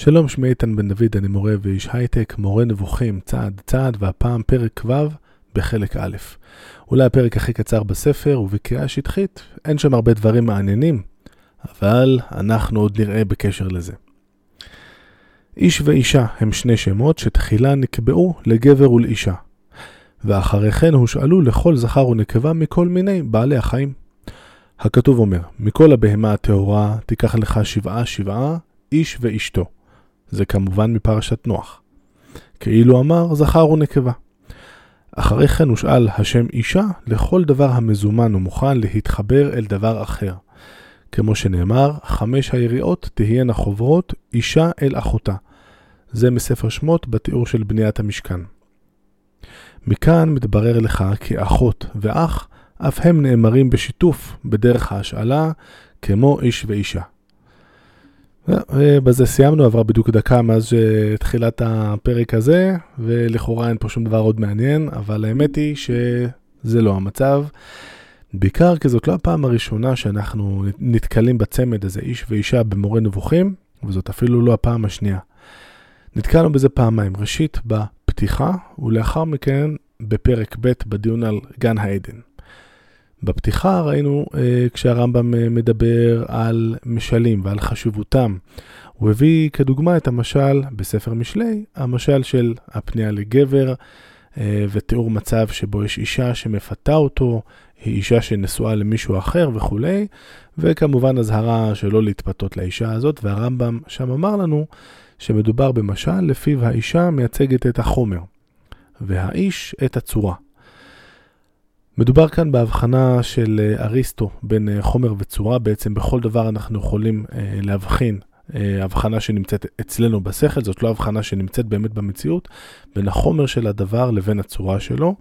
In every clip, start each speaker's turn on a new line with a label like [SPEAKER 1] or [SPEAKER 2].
[SPEAKER 1] שלום, שמי איתן בן דוד, אני מורה ואיש הייטק, מורה נבוכים צעד צעד, והפעם פרק ו' בחלק א'. אולי הפרק הכי קצר בספר, ובקריאה שטחית, אין שם הרבה דברים מעניינים, אבל אנחנו עוד נראה בקשר לזה. איש ואישה הם שני שמות שתחילה נקבעו לגבר ולאישה, ואחרי כן הושאלו לכל זכר ונקבה מכל מיני בעלי החיים. הכתוב אומר, מכל הבהמה הטהורה תיקח לך שבעה שבעה, איש ואשתו. זה כמובן מפרשת נוח. כאילו אמר זכר ונקבה. אחרי כן הושאל השם אישה לכל דבר המזומן ומוכן להתחבר אל דבר אחר. כמו שנאמר, חמש היריעות תהיינה חוברות אישה אל אחותה. זה מספר שמות בתיאור של בניית המשכן. מכאן מתברר לך כי אחות ואח אף הם נאמרים בשיתוף בדרך ההשאלה כמו איש ואישה. ובזה סיימנו, עברה בדיוק דקה מאז תחילת הפרק הזה, ולכאורה אין פה שום דבר עוד מעניין, אבל האמת היא שזה לא המצב. בעיקר כי זאת לא הפעם הראשונה שאנחנו נתקלים בצמד הזה, איש ואישה במורה נבוכים, וזאת אפילו לא הפעם השנייה. נתקלנו בזה פעמיים, ראשית בפתיחה, ולאחר מכן בפרק ב' בדיון על גן העדן. בפתיחה ראינו אה, כשהרמב"ם אה, מדבר על משלים ועל חשיבותם. הוא הביא כדוגמה את המשל בספר משלי, המשל של הפנייה לגבר אה, ותיאור מצב שבו יש אישה שמפתה אותו, היא אישה שנשואה למישהו אחר וכולי, וכמובן אזהרה שלא להתפתות לאישה הזאת, והרמב"ם שם אמר לנו שמדובר במשל לפיו האישה מייצגת את החומר, והאיש את הצורה. מדובר כאן בהבחנה של אה, אריסטו בין אה, חומר וצורה, בעצם בכל דבר אנחנו יכולים אה, להבחין הבחנה שנמצאת אצלנו בשכל, זאת לא הבחנה שנמצאת באמת במציאות, בין החומר של הדבר לבין הצורה שלו.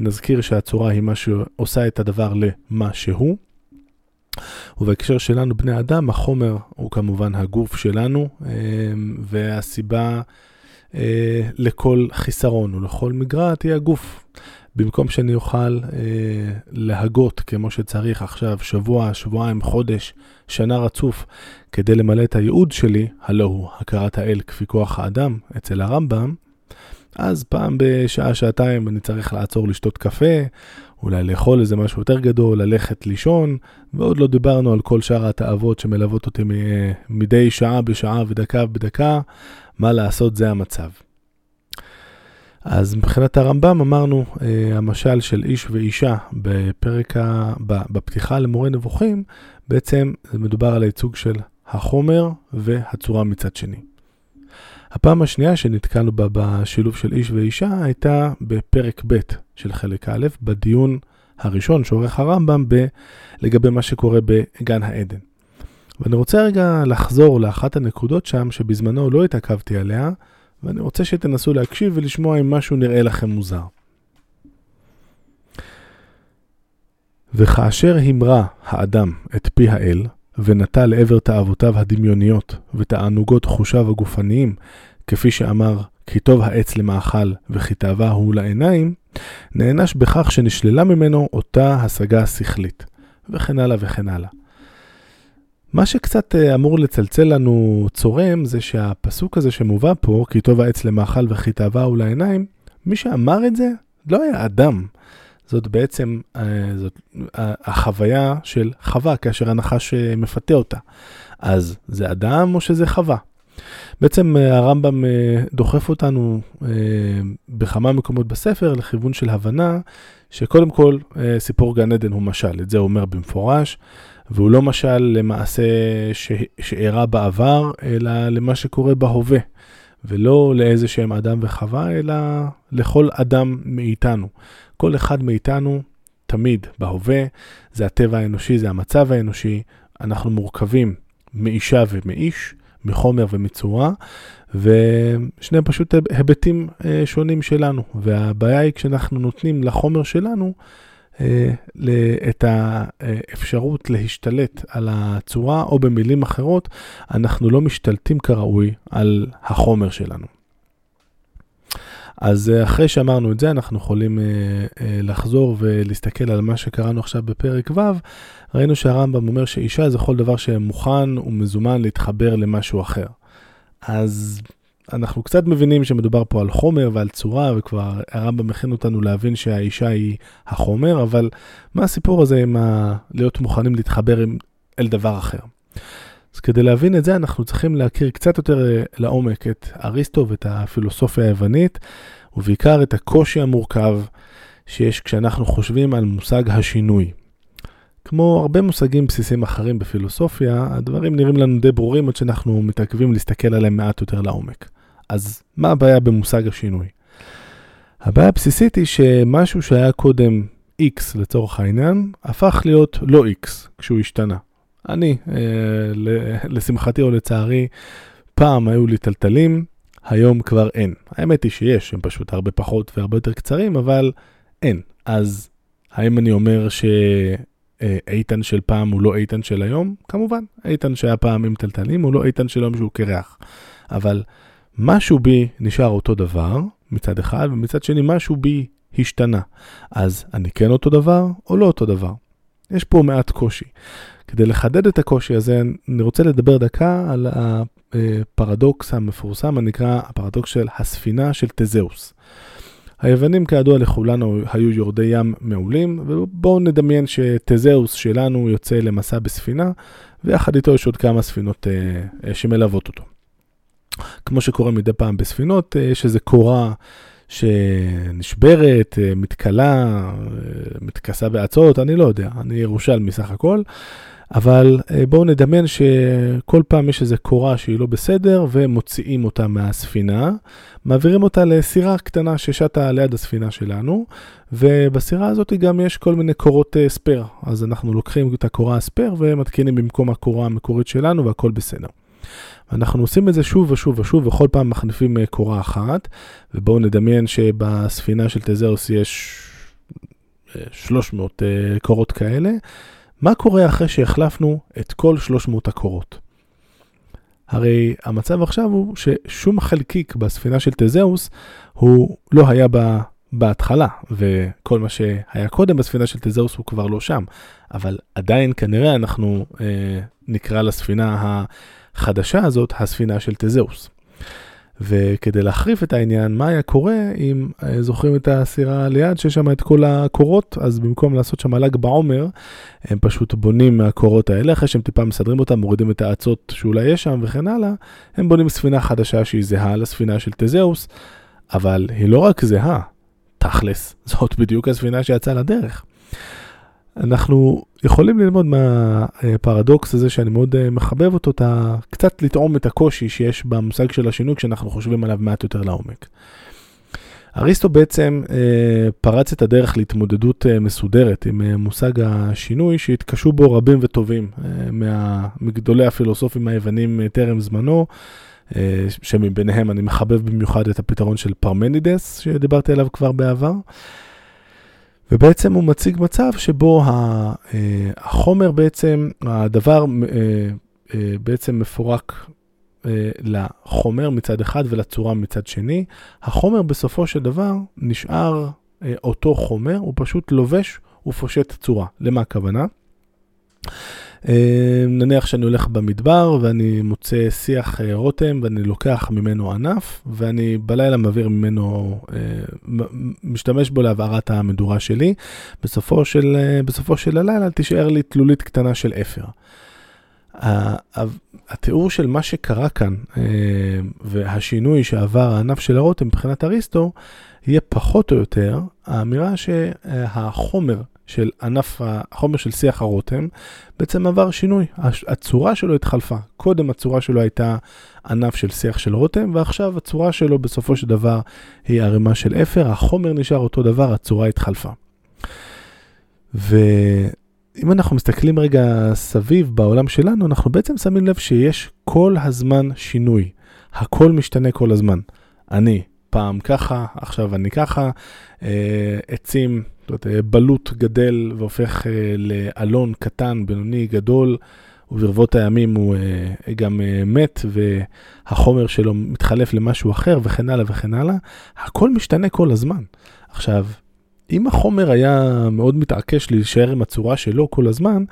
[SPEAKER 1] נזכיר שהצורה היא מה שעושה את הדבר למה שהוא. ובהקשר שלנו, בני אדם, החומר הוא כמובן הגוף שלנו, והסיבה לכל חיסרון ולכל מגרע תהיה הגוף. במקום שאני אוכל אה, להגות כמו שצריך עכשיו שבוע, שבועיים, חודש, שנה רצוף, כדי למלא את הייעוד שלי, הלא הוא הכרת האל כפי כוח האדם אצל הרמב"ם, אז פעם בשעה, שעתיים אני צריך לעצור לשתות קפה, אולי לאכול איזה משהו יותר גדול, ללכת לישון, ועוד לא דיברנו על כל שאר התאוות שמלוות אותי מדי שעה בשעה ודקה בדקה, מה לעשות זה המצב. אז מבחינת הרמב"ם אמרנו, אה, המשל של איש ואישה בפרק, ה... בפתיחה למורה נבוכים, בעצם מדובר על הייצוג של החומר והצורה מצד שני. הפעם השנייה שנתקלנו בה בשילוב של איש ואישה הייתה בפרק ב' של חלק א', בדיון הראשון שעורך הרמב"ם ב... לגבי מה שקורה בגן העדן. ואני רוצה רגע לחזור לאחת הנקודות שם שבזמנו לא התעכבתי עליה, ואני רוצה שתנסו להקשיב ולשמוע אם משהו נראה לכם מוזר. וכאשר המרה האדם את פי האל, ונטה לעבר תאוותיו הדמיוניות ותענוגות חושיו הגופניים, כפי שאמר, כי טוב העץ למאכל וכי תאווה הוא לעיניים, נענש בכך שנשללה ממנו אותה השגה שכלית, וכן הלאה וכן הלאה. מה שקצת אה, אמור לצלצל לנו צורם זה שהפסוק הזה שמובא פה, כי טוב העץ למאכל וכי תאווה הוא לעיניים, מי שאמר את זה לא היה אדם. זאת בעצם אה, זאת החוויה של חווה כאשר הנחש אה, מפתה אותה. אז זה אדם או שזה חווה? בעצם הרמב"ם דוחף אותנו בכמה מקומות בספר לכיוון של הבנה שקודם כל סיפור גן עדן הוא משל, את זה הוא אומר במפורש. והוא לא משל למעשה שאירע בעבר, אלא למה שקורה בהווה, ולא לאיזה שהם אדם וחווה, אלא לכל אדם מאיתנו. כל אחד מאיתנו תמיד בהווה, זה הטבע האנושי, זה המצב האנושי, אנחנו מורכבים מאישה ומאיש, מחומר ומצורה, ושני פשוט היבטים אה, שונים שלנו. והבעיה היא כשאנחנו נותנים לחומר שלנו את האפשרות להשתלט על הצורה, או במילים אחרות, אנחנו לא משתלטים כראוי על החומר שלנו. אז אה, אחרי שאמרנו את זה, אנחנו יכולים אה, לחזור ולהסתכל על מה שקראנו עכשיו בפרק ו', ראינו שהרמב"ם אומר שאישה זה כל דבר שמוכן ומזומן להתחבר למשהו אחר. אז אנחנו קצת מבינים שמדובר פה על חומר ועל צורה, וכבר הרמב"ם מכין אותנו להבין שהאישה היא החומר, אבל מה הסיפור הזה עם ה... להיות מוכנים להתחבר עם... אל דבר אחר? אז כדי להבין את זה, אנחנו צריכים להכיר קצת יותר אה, לעומק את אריסטו ואת הפילוסופיה היוונית, ובעיקר את הקושי המורכב שיש כשאנחנו חושבים על מושג השינוי. כמו הרבה מושגים בסיסיים אחרים בפילוסופיה, הדברים נראים לנו די ברורים עד שאנחנו מתעכבים להסתכל עליהם מעט יותר לעומק. אז מה הבעיה במושג השינוי? הבעיה הבסיסית היא שמשהו שהיה קודם X לצורך העניין, הפך להיות לא X כשהוא השתנה. אני, אה, לשמחתי או לצערי, פעם היו לי טלטלים, היום כבר אין. האמת היא שיש, הם פשוט הרבה פחות והרבה יותר קצרים, אבל אין. אז האם אני אומר שאיתן של פעם הוא לא איתן של היום? כמובן, איתן שהיה פעם עם טלטלים הוא לא איתן של היום שהוא קרח. אבל משהו בי נשאר אותו דבר מצד אחד, ומצד שני משהו בי השתנה. אז אני כן אותו דבר או לא אותו דבר? יש פה מעט קושי. כדי לחדד את הקושי הזה, אני רוצה לדבר דקה על הפרדוקס המפורסם הנקרא הפרדוקס של הספינה של תזהוס. היוונים כידוע לכולנו היו יורדי ים מעולים, ובואו נדמיין שתזהוס שלנו יוצא למסע בספינה, ויחד איתו יש עוד כמה ספינות אה, שמלוות אותו. כמו שקורה מדי פעם בספינות, אה, יש איזו קורה שנשברת, אה, מתכלה, אה, מתכסה באצות, אני לא יודע, אני ירושלמי סך הכל. אבל בואו נדמיין שכל פעם יש איזו קורה שהיא לא בסדר ומוציאים אותה מהספינה, מעבירים אותה לסירה קטנה ששטה ליד הספינה שלנו, ובסירה הזאת גם יש כל מיני קורות ספייר. אז אנחנו לוקחים את הקורה הספייר ומתקינים במקום הקורה המקורית שלנו והכל בסדר. אנחנו עושים את זה שוב ושוב ושוב, וכל פעם מחליפים אה, קורה אחת, ובואו נדמיין שבספינה של תזהוס יש 300 אה, אה, קורות כאלה. מה קורה אחרי שהחלפנו את כל 300 הקורות? הרי המצב עכשיו הוא ששום חלקיק בספינה של תזהוס הוא לא היה בה בהתחלה, וכל מה שהיה קודם בספינה של תזהוס הוא כבר לא שם. אבל עדיין כנראה אנחנו אה, נקרא לספינה ה... החדשה הזאת, הספינה של תזהוס. וכדי להחריף את העניין, מה היה קורה אם אה, זוכרים את הסירה ליד, שיש שם את כל הקורות, אז במקום לעשות שם ל"ג בעומר, הם פשוט בונים מהקורות האלה, אחרי שהם טיפה מסדרים אותם, מורידים את האצות שאולי יש שם וכן הלאה, הם בונים ספינה חדשה שהיא זהה לספינה של תזהוס, אבל היא לא רק זהה, תכלס, זאת בדיוק הספינה שיצאה לדרך. אנחנו יכולים ללמוד מהפרדוקס הזה שאני מאוד אה, מחבב אותו, קצת לטעום את הקושי שיש במושג של השינוי כשאנחנו חושבים עליו מעט יותר לעומק. אריסטו בעצם אה, פרץ את הדרך להתמודדות אה, מסודרת עם אה, מושג השינוי שהתקשו בו רבים וטובים אה, מגדולי הפילוסופים היוונים אה, טרם זמנו, אה, שמביניהם אני מחבב במיוחד את הפתרון של פרמנידס שדיברתי עליו כבר בעבר. ובעצם הוא מציג מצב שבו אה, החומר בעצם, הדבר אה, אה, בעצם מפורק לחומר מצד אחד ולצורה מצד שני. החומר בסופו של דבר נשאר אותו חומר, הוא פשוט לובש ופושט צורה. למה הכוונה? אה, נניח שאני הולך במדבר ואני מוצא שיח אה, רותם ואני לוקח ממנו ענף ואני בלילה מעביר ממנו, אה, משתמש בו להבערת המדורה שלי. בסופו של, בסופו של הלילה תישאר לי תלולית קטנה של אפר. התיאור של מה שקרה כאן והשינוי שעבר הענף של הרותם מבחינת אריסטו יהיה פחות או יותר האמירה שהחומר של ענף החומר של שיח הרותם, בעצם עבר שינוי. הצורה שלו התחלפה. קודם הצורה שלו הייתה ענף של שיח של רותם, ועכשיו הצורה שלו בסופו של דבר היא ערימה של אפר, החומר נשאר אותו דבר, הצורה התחלפה. ואם אנחנו מסתכלים רגע סביב בעולם שלנו, אנחנו בעצם שמים לב שיש כל הזמן שינוי. הכל משתנה כל הזמן. אני פעם ככה, עכשיו אני ככה, אה, עצים זאת אומרת, בלוט גדל והופך אה, לאלון קטן, בינוני, גדול, וברבות הימים הוא אה, גם אה, מת, והחומר שלו מתחלף למשהו אחר, וכן הלאה וכן הלאה. הכל משתנה כל הזמן. עכשיו, אם החומר היה מאוד מתעקש להישאר עם הצורה שלו כל הזמן,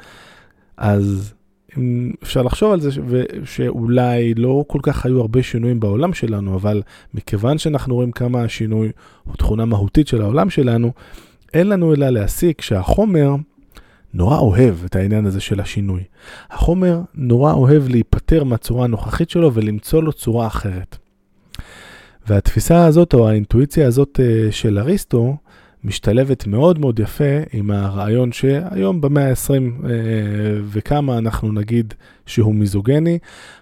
[SPEAKER 1] אז אפשר לחשוב על זה שאולי לא כל כך היו הרבה שינויים בעולם שלנו, אבל מכיוון שאנחנו רואים כמה השינוי הוא תכונה מהותית של העולם שלנו, אין לנו אלא להסיק שהחומר נורא אוהב את העניין הזה של השינוי. החומר נורא אוהב להיפטר מהצורה הנוכחית שלו ולמצוא לו צורה אחרת. והתפיסה הזאת, או האינטואיציה הזאת אה, של אריסטו, משתלבת מאוד מאוד יפה עם הרעיון שהיום במאה ה-20 אה, וכמה אנחנו נגיד שהוא מיזוגני,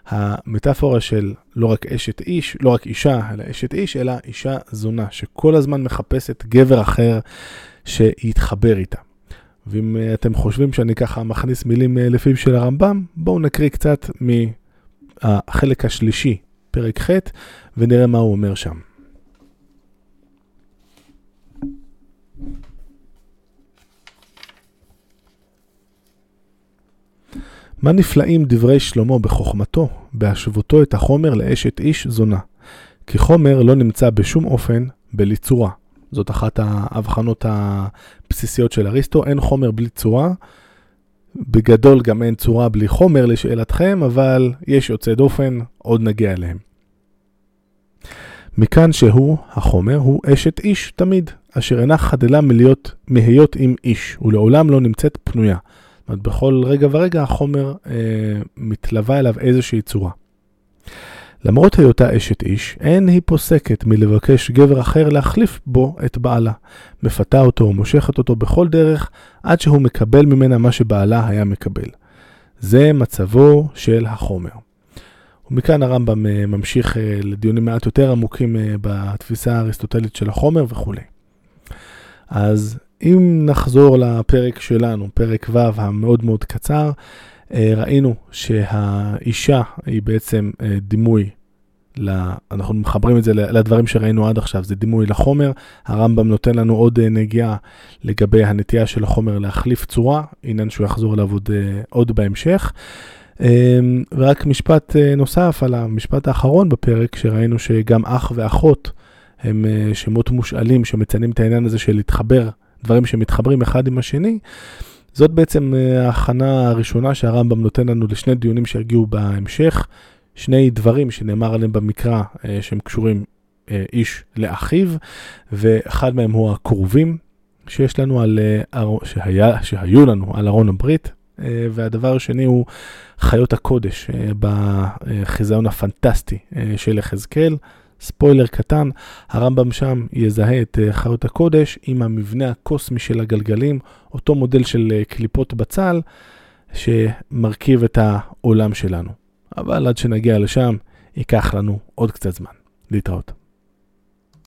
[SPEAKER 1] המטאפורה של לא רק אשת איש, לא רק אישה, אלא אשת איש, אלא אישה זונה, שכל הזמן מחפשת גבר אחר שיתחבר איתה. ואם אה, אתם חושבים שאני ככה מכניס מילים אה, לפיו של הרמב"ם, בואו נקריא קצת מהחלק השלישי, פרק ח', ונראה מה הוא אומר שם. מה נפלאים דברי שלמה בחוכמתו, בהשוותו את החומר לאשת איש זונה. כי חומר לא נמצא בשום אופן בלי צורה. זאת אחת ההבחנות הבסיסיות של אריסטו, אין חומר בלי צורה. בגדול גם אין צורה בלי חומר לשאלתכם, אבל יש יוצא דופן, עוד נגיע אליהם. מכאן שהוא, החומר, הוא אשת איש תמיד, אשר אינה חדלה מלהיות, מהיות עם איש, ולעולם לא נמצאת פנויה. אומרת, בכל רגע ורגע החומר אה, מתלווה אליו איזושהי צורה. למרות היותה אשת איש, אין היא פוסקת מלבקש גבר אחר להחליף בו את בעלה. מפתה אותו ומושכת אותו בכל דרך, עד שהוא מקבל ממנה מה שבעלה היה מקבל. זה מצבו של החומר. ומכאן הרמב"ם אה, ממשיך אה, לדיונים מעט יותר עמוקים אה, בתפיסה האריסטוטלית של החומר וכולי. אז אם נחזור לפרק שלנו, פרק ו' המאוד מאוד קצר, ראינו שהאישה היא בעצם דימוי, אנחנו מחברים את זה לדברים שראינו עד עכשיו, זה דימוי לחומר. הרמב"ם נותן לנו עוד נגיעה לגבי הנטייה של החומר להחליף צורה, עניין שהוא יחזור אליו עוד, עוד בהמשך. ורק משפט אה, נוסף על המשפט האחרון בפרק, שראינו שגם אח ואחות הם אה, שמות מושאלים שמציינים את העניין הזה של להתחבר, דברים שמתחברים אחד עם השני. זאת בעצם אה, ההכנה הראשונה שהרמב"ם נותן לנו לשני דיונים שיגיעו בהמשך. שני דברים שנאמר עליהם במקרא שהם קשורים איש לאחיו, ואחד מהם הוא הקרובים שיש לנו על, שהיה, שהיו לנו על ארון הברית, אה, והדבר השני הוא חיות הקודש אה, בחיזיון הפנטסטי אה, של יחזקאל. ספוילר קטן, הרמב"ם שם יזהה את חיות הקודש עם המבנה הקוסמי של הגלגלים, אותו מודל של קליפות בצל שמרכיב את העולם שלנו. אבל עד שנגיע לשם, ייקח לנו עוד קצת זמן. להתראות.